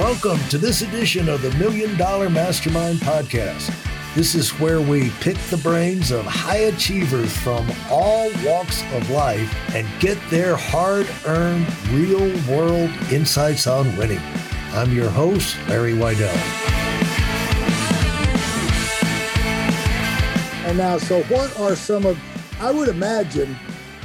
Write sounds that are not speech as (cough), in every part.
Welcome to this edition of the Million Dollar Mastermind Podcast. This is where we pick the brains of high achievers from all walks of life and get their hard earned, real world insights on winning. I'm your host, Larry Weidel. And now, so what are some of, I would imagine,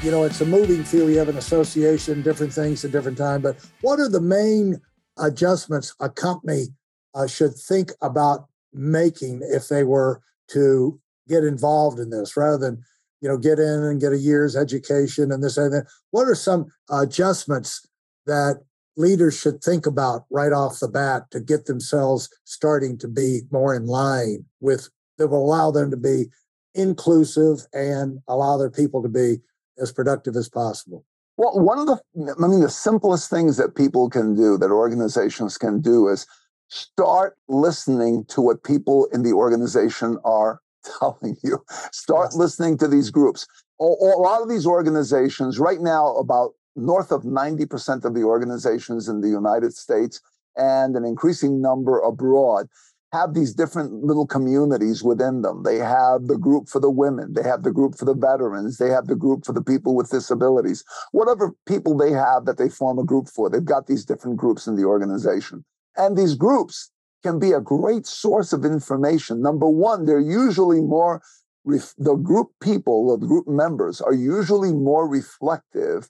you know, it's a moving field. You have an association, different things at different time, but what are the main adjustments a company uh, should think about making if they were to get involved in this rather than you know get in and get a year's education and this and that. What are some adjustments that leaders should think about right off the bat to get themselves starting to be more in line with that will allow them to be inclusive and allow their people to be as productive as possible well, one of the, I mean, the simplest things that people can do, that organizations can do, is start listening to what people in the organization are (laughs) telling you. Start yes. listening to these groups. A, a lot of these organizations, right now, about north of 90% of the organizations in the United States and an increasing number abroad have these different little communities within them. They have the group for the women, they have the group for the veterans, they have the group for the people with disabilities. Whatever people they have that they form a group for, they've got these different groups in the organization. And these groups can be a great source of information. Number one, they're usually more, the group people the group members are usually more reflective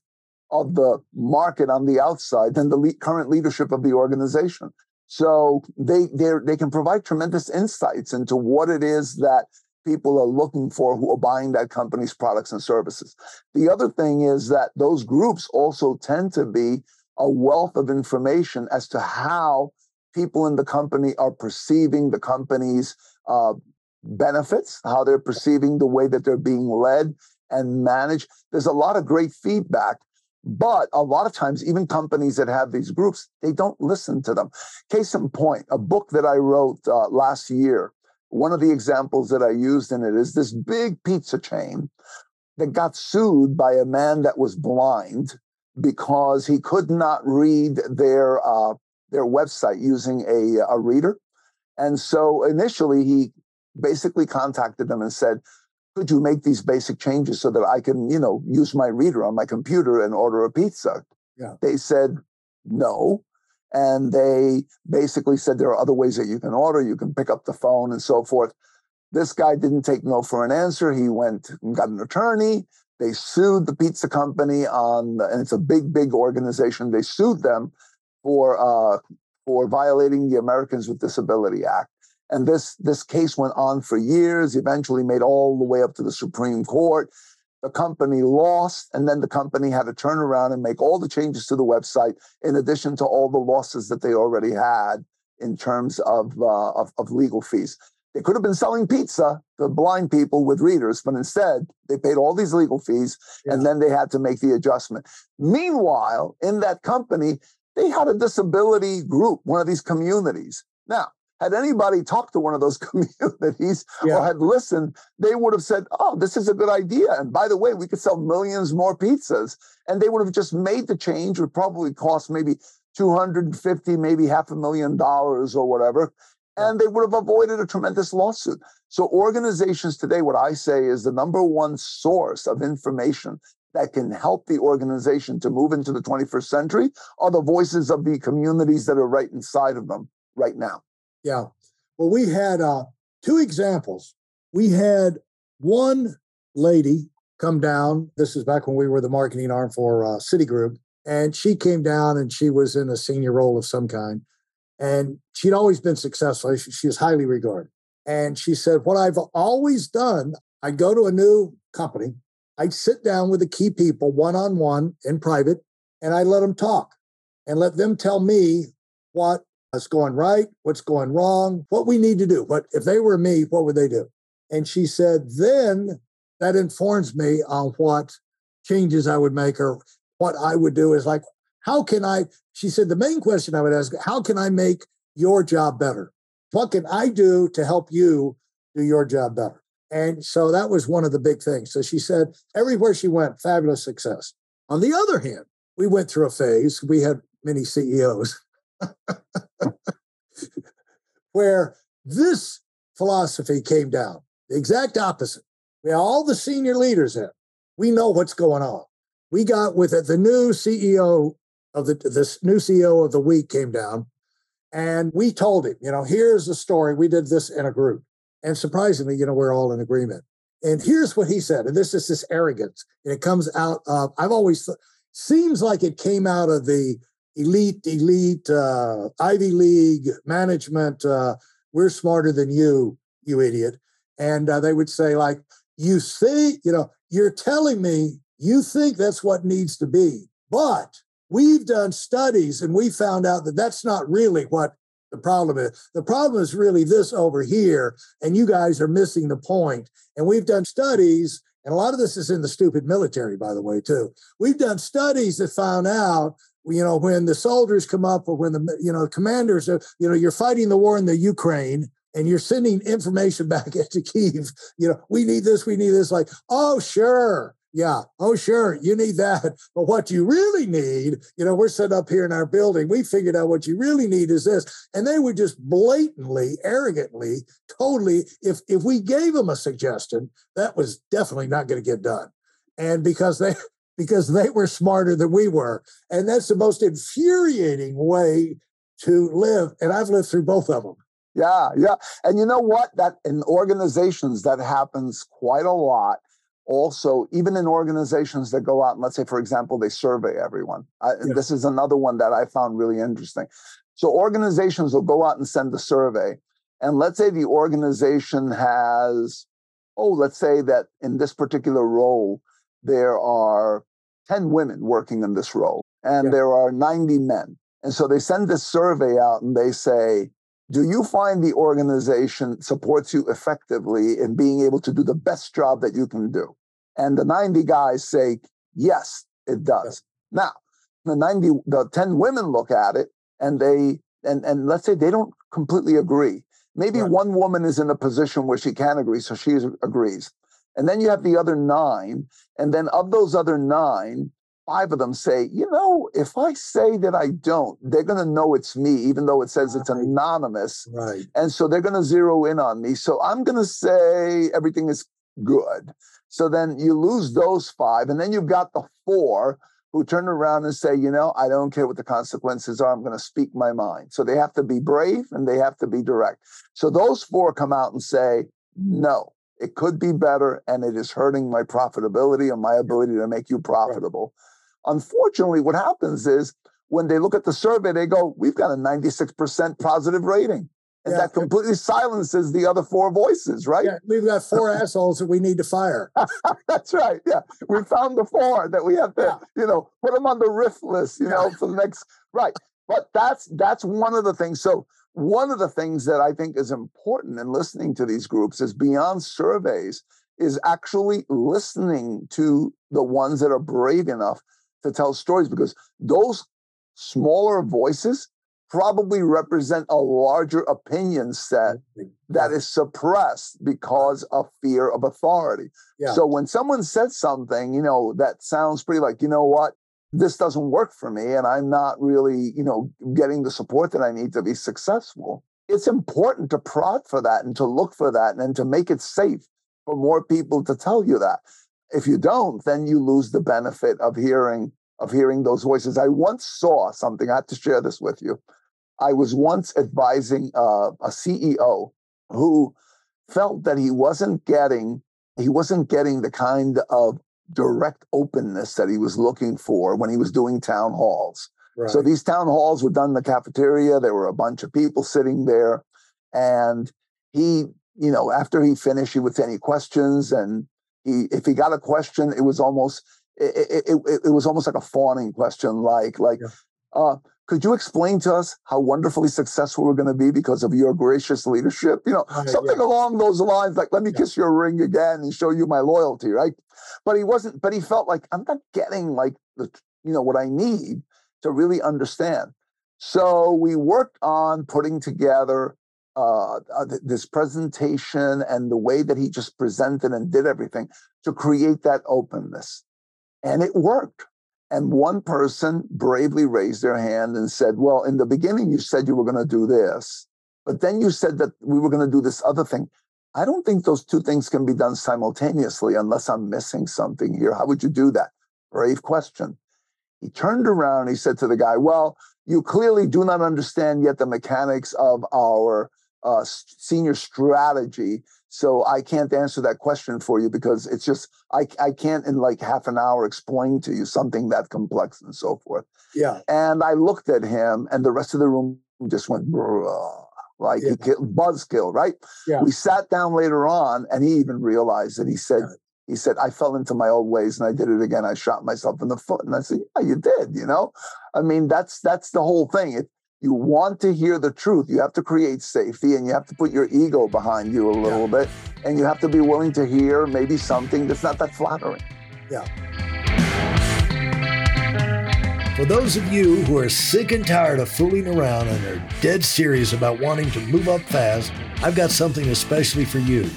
of the market on the outside than the current leadership of the organization. So they they they can provide tremendous insights into what it is that people are looking for who are buying that company's products and services. The other thing is that those groups also tend to be a wealth of information as to how people in the company are perceiving the company's uh, benefits, how they're perceiving the way that they're being led and managed. There's a lot of great feedback but a lot of times, even companies that have these groups, they don't listen to them. Case in point, a book that I wrote uh, last year, one of the examples that I used in it is this big pizza chain that got sued by a man that was blind because he could not read their uh, their website using a, a reader. And so initially, he basically contacted them and said, could you make these basic changes so that I can, you know, use my reader on my computer and order a pizza? Yeah. They said no. And they basically said there are other ways that you can order. You can pick up the phone and so forth. This guy didn't take no for an answer. He went and got an attorney. They sued the pizza company on, and it's a big, big organization. They sued them for uh, for violating the Americans with Disability Act. And this, this case went on for years, eventually made all the way up to the Supreme Court. The company lost, and then the company had to turn around and make all the changes to the website, in addition to all the losses that they already had in terms of, uh, of, of legal fees. They could have been selling pizza to blind people with readers, but instead they paid all these legal fees yeah. and then they had to make the adjustment. Meanwhile, in that company, they had a disability group, one of these communities. Now, had anybody talked to one of those (laughs) communities yeah. or had listened, they would have said, Oh, this is a good idea. And by the way, we could sell millions more pizzas. And they would have just made the change, would probably cost maybe 250, maybe half a million dollars or whatever. And they would have avoided a tremendous lawsuit. So, organizations today, what I say is the number one source of information that can help the organization to move into the 21st century are the voices of the communities that are right inside of them right now. Yeah. Well, we had uh, two examples. We had one lady come down. This is back when we were the marketing arm for uh, Citigroup. And she came down and she was in a senior role of some kind. And she'd always been successful. She, she was highly regarded. And she said, What I've always done, I'd go to a new company, I'd sit down with the key people one on one in private, and I let them talk and let them tell me what what's going right, what's going wrong, what we need to do. But if they were me, what would they do? And she said, then that informs me on what changes I would make or what I would do is like, how can I? She said, the main question I would ask, how can I make your job better? What can I do to help you do your job better? And so that was one of the big things. So she said, everywhere she went, fabulous success. On the other hand, we went through a phase, we had many CEOs (laughs) (laughs) where this philosophy came down, the exact opposite. We have all the senior leaders in. We know what's going on. We got with it, the new CEO of the this new CEO of the week came down and we told him, you know, here's the story. We did this in a group. And surprisingly, you know, we're all in agreement. And here's what he said. And this is this arrogance. And it comes out of, I've always, seems like it came out of the elite, elite, uh, Ivy League management. Uh, we're smarter than you, you idiot. And uh, they would say, like, you see, you know, you're telling me you think that's what needs to be. But we've done studies and we found out that that's not really what the problem is. The problem is really this over here, and you guys are missing the point. And we've done studies, and a lot of this is in the stupid military, by the way, too. We've done studies that found out you know when the soldiers come up or when the you know commanders are, you know you're fighting the war in the ukraine and you're sending information (laughs) back into kiev you know we need this we need this like oh sure yeah. Oh, sure. You need that. But what you really need, you know, we're set up here in our building. We figured out what you really need is this. And they would just blatantly, arrogantly, totally, if if we gave them a suggestion, that was definitely not going to get done. And because they because they were smarter than we were. And that's the most infuriating way to live. And I've lived through both of them. Yeah, yeah. And you know what? That in organizations that happens quite a lot also even in organizations that go out and let's say for example they survey everyone I, this is another one that i found really interesting so organizations will go out and send a survey and let's say the organization has oh let's say that in this particular role there are 10 women working in this role and yeah. there are 90 men and so they send this survey out and they say do you find the organization supports you effectively in being able to do the best job that you can do? And the 90 guys say, yes, it does. Now, the 90, the 10 women look at it and they, and, and let's say they don't completely agree. Maybe right. one woman is in a position where she can agree, so she agrees. And then you have the other nine. And then of those other nine, five of them say, you know, if I say that I don't, they're going to know it's me, even though it says it's anonymous. Right. And so they're going to zero in on me. So I'm going to say everything is good. So then you lose those five. And then you've got the four who turn around and say, you know, I don't care what the consequences are. I'm going to speak my mind. So they have to be brave and they have to be direct. So those four come out and say, no, it could be better and it is hurting my profitability and my ability to make you profitable. Right. Unfortunately, what happens is when they look at the survey, they go, We've got a 96% positive rating. And yeah. that completely silences the other four voices, right? Yeah, we've got four assholes that we need to fire. (laughs) That's right. Yeah. We found the four that we have to, yeah. you know, put them on the RIF list, you know, for the next right. But that's that's one of the things. So one of the things that I think is important in listening to these groups is beyond surveys, is actually listening to the ones that are brave enough to tell stories because those smaller voices probably represent a larger opinion set that is suppressed because of fear of authority. Yeah. So when someone says something, you know, that sounds pretty like, you know what, this doesn't work for me and I'm not really, you know, getting the support that I need to be successful. It's important to prod for that and to look for that and to make it safe for more people to tell you that. If you don't, then you lose the benefit of hearing of hearing those voices. I once saw something. I have to share this with you. I was once advising uh, a CEO who felt that he wasn't getting he wasn't getting the kind of direct openness that he was looking for when he was doing town halls. Right. So these town halls were done in the cafeteria. There were a bunch of people sitting there, and he, you know, after he finished, he would say any questions, and he, if he got a question, it was almost it, it, it, it was almost like a fawning question, like like, yeah. uh, could you explain to us how wonderfully successful we're going to be because of your gracious leadership? You know, uh, something yeah. along those lines, like let me yeah. kiss your ring again and show you my loyalty, right? But he wasn't. But he felt like I'm not getting like the you know what I need to really understand. So we worked on putting together uh, uh, this presentation and the way that he just presented and did everything to create that openness. And it worked. And one person bravely raised their hand and said, Well, in the beginning, you said you were going to do this, but then you said that we were going to do this other thing. I don't think those two things can be done simultaneously unless I'm missing something here. How would you do that? Brave question. He turned around. and He said to the guy, Well, you clearly do not understand yet the mechanics of our uh, senior strategy. So I can't answer that question for you because it's just I I can't in like half an hour explain to you something that complex and so forth. Yeah. And I looked at him, and the rest of the room just went like yeah. he killed, buzzkill, right? Yeah. We sat down later on, and he even realized it. He said. Yeah. He said, I fell into my old ways and I did it again. I shot myself in the foot. And I said, Yeah, you did, you know? I mean, that's that's the whole thing. It, you want to hear the truth, you have to create safety and you have to put your ego behind you a little yeah. bit. And you have to be willing to hear maybe something that's not that flattering. Yeah. For those of you who are sick and tired of fooling around and are dead serious about wanting to move up fast, I've got something especially for you.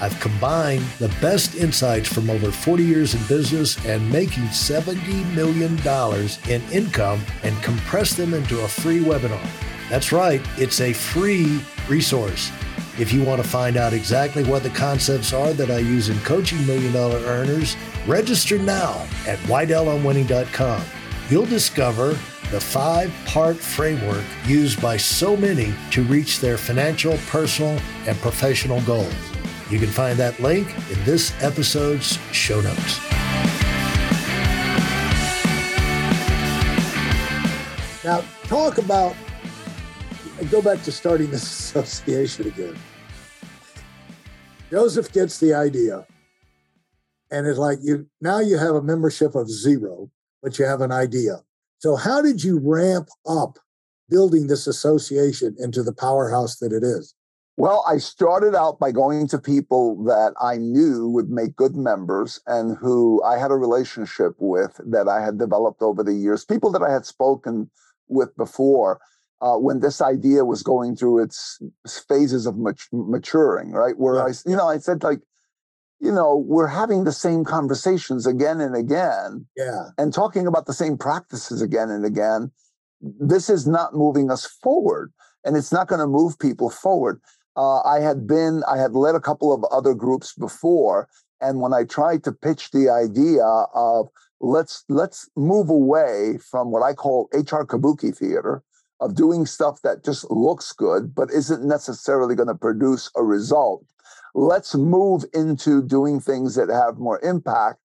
I've combined the best insights from over 40 years in business and making $70 million in income and compressed them into a free webinar. That's right, it's a free resource. If you want to find out exactly what the concepts are that I use in coaching million dollar earners, register now at WeidelOnWinning.com. You'll discover the five part framework used by so many to reach their financial, personal, and professional goals. You can find that link in this episode's show notes. Now, talk about, go back to starting this (laughs) association again. Joseph gets the idea, and it's like you now you have a membership of zero, but you have an idea. So, how did you ramp up building this association into the powerhouse that it is? Well, I started out by going to people that I knew would make good members and who I had a relationship with that I had developed over the years, people that I had spoken with before uh, when this idea was going through its phases of mat- maturing, right? Where yeah. I, you know, I said, like, you know, we're having the same conversations again and again. Yeah. And talking about the same practices again and again. This is not moving us forward and it's not going to move people forward uh, I had been, I had led a couple of other groups before. And when I tried to pitch the idea of let's let's move away from what I call HR kabuki theater of doing stuff that just looks good but isn't necessarily going to produce a result. Let's move into doing things that have more impact.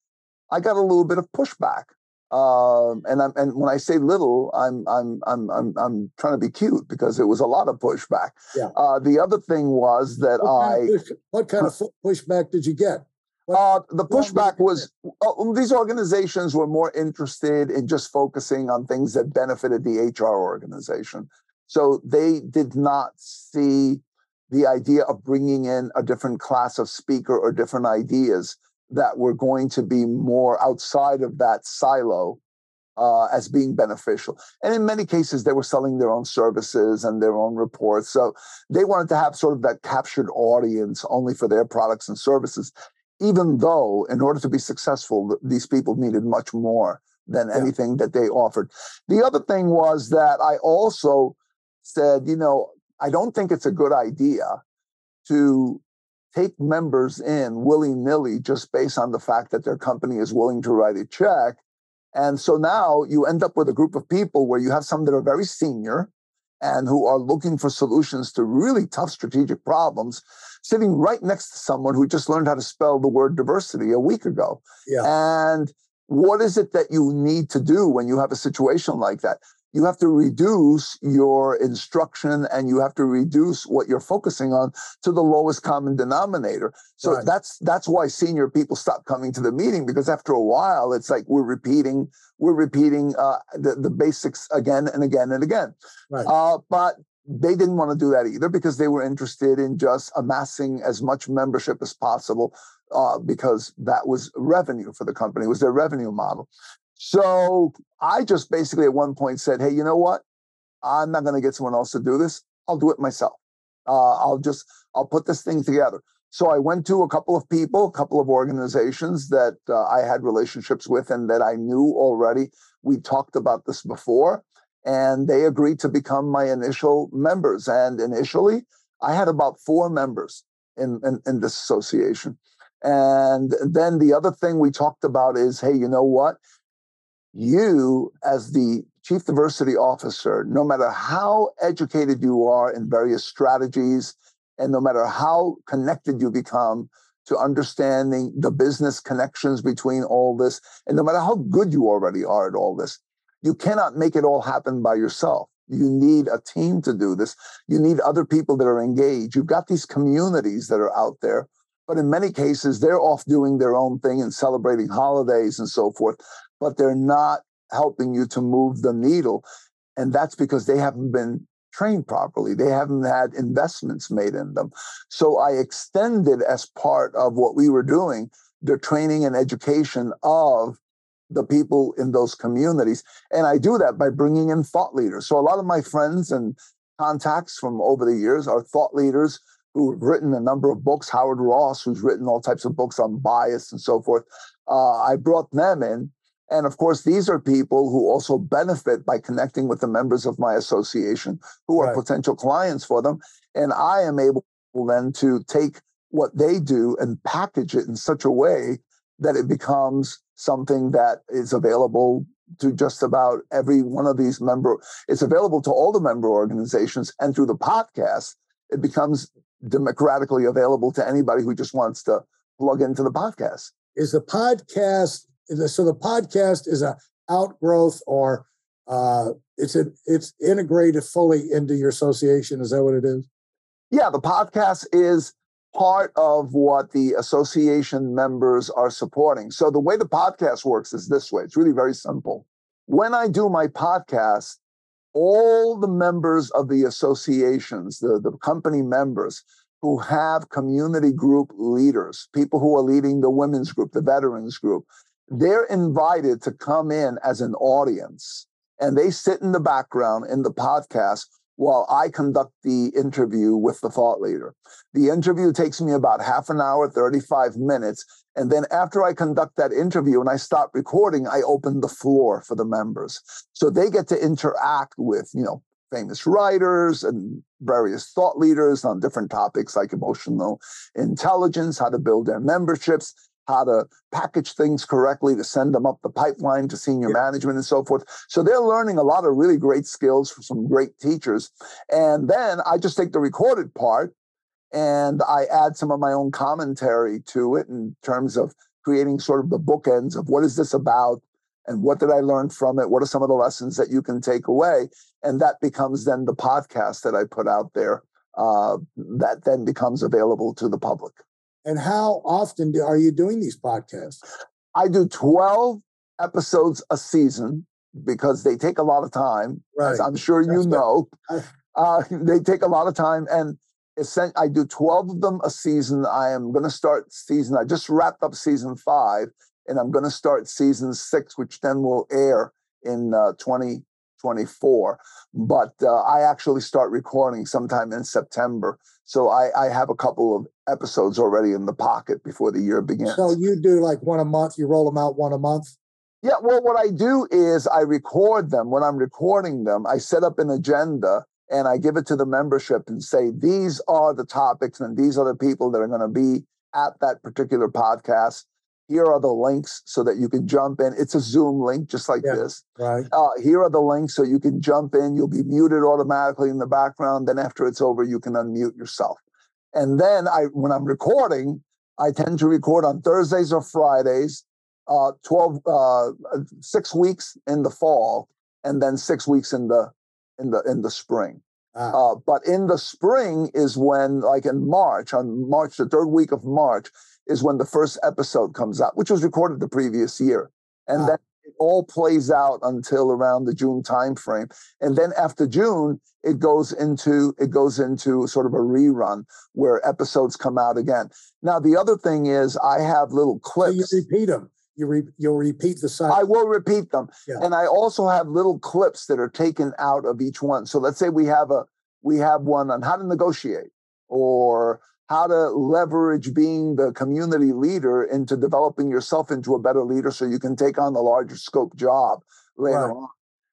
I got a little bit of pushback. Um, and I'm, and when I say little, I'm I'm I'm I'm I'm trying to be cute because it was a lot of pushback. Yeah. Uh, the other thing was that what I. Kind push, what kind of (laughs) pushback did you get? Uh, the pushback was uh, these organizations were more interested in just focusing on things that benefited the HR organization. So they did not see the idea of bringing in a different class of speaker or different ideas that were going to be more outside of that silo uh, as being beneficial. And in many cases, they were selling their own services and their own reports. So they wanted to have sort of that captured audience only for their products and services, even though, in order to be successful, these people needed much more than yeah. anything that they offered. The other thing was that I also said, you know, I don't think it's a good idea to take members in willy nilly just based on the fact that their company is willing to write a check. And so now you end up with a group of people where you have some that are very senior and who are looking for solutions to really tough strategic problems, sitting right next to someone who just learned how to spell the word diversity a week ago. Yeah. And what is it that you need to do when you have a situation like that? You have to reduce your instruction and you have to reduce what you're focusing on to the lowest common denominator. So right. that's that's why senior people stop coming to the meeting because after a while it's like we're repeating we're repeating uh, the the basics again and again and again. Right. Uh, but they didn't want to do that either because they were interested in just amassing as much membership as possible uh, because that was revenue for the company, it was their revenue model. So I just basically at one point said, hey, you know what? I'm not going to get someone else to do this. I'll do it myself. Uh, I'll just I'll put this thing together. So I went to a couple of people, a couple of organizations that uh, I had relationships with and that I knew already. We talked about this before, and they agreed to become my initial members. And initially, I had about four members in, in, in this association. And then the other thing we talked about is hey, you know what? You, as the chief diversity officer, no matter how educated you are in various strategies, and no matter how connected you become to understanding the business connections between all this, and no matter how good you already are at all this, you cannot make it all happen by yourself. You need a team to do this. You need other people that are engaged. You've got these communities that are out there, but in many cases, they're off doing their own thing and celebrating holidays and so forth, but they're not helping you to move the needle. And that's because they haven't been trained properly. They haven't had investments made in them. So I extended as part of what we were doing the training and education of the people in those communities. And I do that by bringing in thought leaders. So a lot of my friends and contacts from over the years are thought leaders who have written a number of books. Howard Ross, who's written all types of books on bias and so forth. Uh, I brought them in. And of course, these are people who also benefit by connecting with the members of my association who are right. potential clients for them. And I am able then to take what they do and package it in such a way that it becomes something that is available to just about every one of these member it's available to all the member organizations and through the podcast it becomes democratically available to anybody who just wants to plug into the podcast is the podcast so the podcast is a outgrowth or uh, it's a, it's integrated fully into your association is that what it is yeah the podcast is part of what the association members are supporting. So the way the podcast works is this way. It's really very simple. When I do my podcast, all the members of the associations, the, the company members who have community group leaders, people who are leading the women's group, the veterans group, they're invited to come in as an audience and they sit in the background in the podcast while I conduct the interview with the thought leader. The interview takes me about half an hour, 35 minutes. And then after I conduct that interview and I stop recording, I open the floor for the members. So they get to interact with, you know, famous writers and various thought leaders on different topics like emotional intelligence, how to build their memberships, how to package things correctly to send them up the pipeline to senior yeah. management and so forth. So they're learning a lot of really great skills from some great teachers. And then I just take the recorded part and I add some of my own commentary to it in terms of creating sort of the bookends of what is this about and what did I learn from it? What are some of the lessons that you can take away? And that becomes then the podcast that I put out there uh, that then becomes available to the public. And how often do, are you doing these podcasts? I do 12 episodes a season because they take a lot of time. Right. As I'm sure you That's know. Uh, (laughs) they take a lot of time. And I do 12 of them a season. I am going to start season, I just wrapped up season five, and I'm going to start season six, which then will air in uh, 2024. But uh, I actually start recording sometime in September. So I, I have a couple of episodes already in the pocket before the year begins. So you do like one a month, you roll them out one a month? Yeah, well, what I do is I record them. When I'm recording them, I set up an agenda and I give it to the membership and say, these are the topics and these are the people that are going to be at that particular podcast. Here are the links so that you can jump in. It's a Zoom link, just like yeah, this. Right. Uh, here are the links so you can jump in. You'll be muted automatically in the background. Then after it's over, you can unmute yourself. And then I, when I'm recording, I tend to record on Thursdays or Fridays, uh, 12, uh, six weeks in the fall, and then six weeks in the, in the, in the spring. Ah. Uh, but in the spring is when, like in March, on March, the third week of March, is when the first episode comes out, which was recorded the previous year. And ah. then it all plays out until around the June timeframe. And then after June, it goes into it goes into sort of a rerun where episodes come out again. Now the other thing is I have little clips. So you repeat them. You re, you'll repeat the cycle. I will repeat them, yeah. and I also have little clips that are taken out of each one. So let's say we have a we have one on how to negotiate or how to leverage being the community leader into developing yourself into a better leader so you can take on the larger scope job later right. on.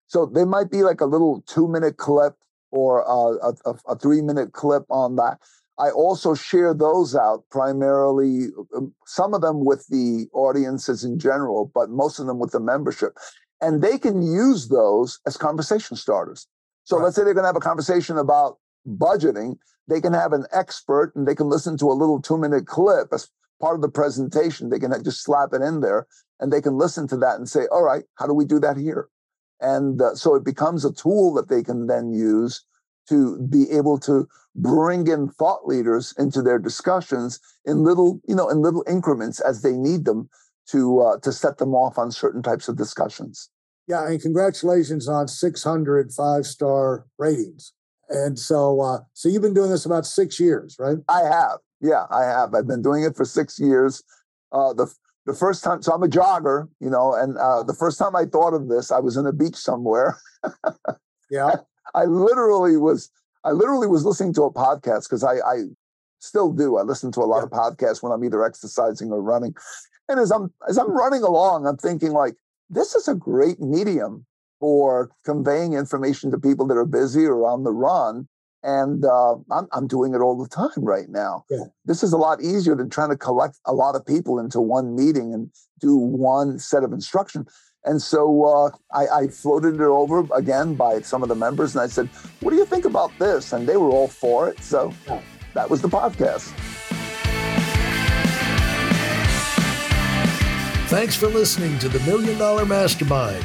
So they might be like a little two minute clip or a, a, a three minute clip on that. I also share those out primarily, um, some of them with the audiences in general, but most of them with the membership. And they can use those as conversation starters. So right. let's say they're going to have a conversation about budgeting. They can have an expert and they can listen to a little two minute clip as part of the presentation. They can just slap it in there and they can listen to that and say, all right, how do we do that here? And uh, so it becomes a tool that they can then use to be able to bring in thought leaders into their discussions in little, you know, in little increments as they need them to uh, to set them off on certain types of discussions. Yeah, and congratulations on 600 five star ratings. And so, uh, so you've been doing this about six years, right? I have. Yeah, I have. I've been doing it for six years. Uh, the the first time, so I'm a jogger, you know, and uh, the first time I thought of this, I was in a beach somewhere. yeah. (laughs) I literally was I literally was listening to a podcast because I, I still do. I listen to a lot yeah. of podcasts when I'm either exercising or running. And as I'm as I'm running along, I'm thinking like, this is a great medium for conveying information to people that are busy or on the run. And uh, I'm, I'm doing it all the time right now. Yeah. This is a lot easier than trying to collect a lot of people into one meeting and do one set of instruction. And so uh, I, I, floated it over again by some of the members, and I said, "What do you think about this?" And they were all for it. So that was the podcast. Thanks for listening to the Million Dollar Mastermind.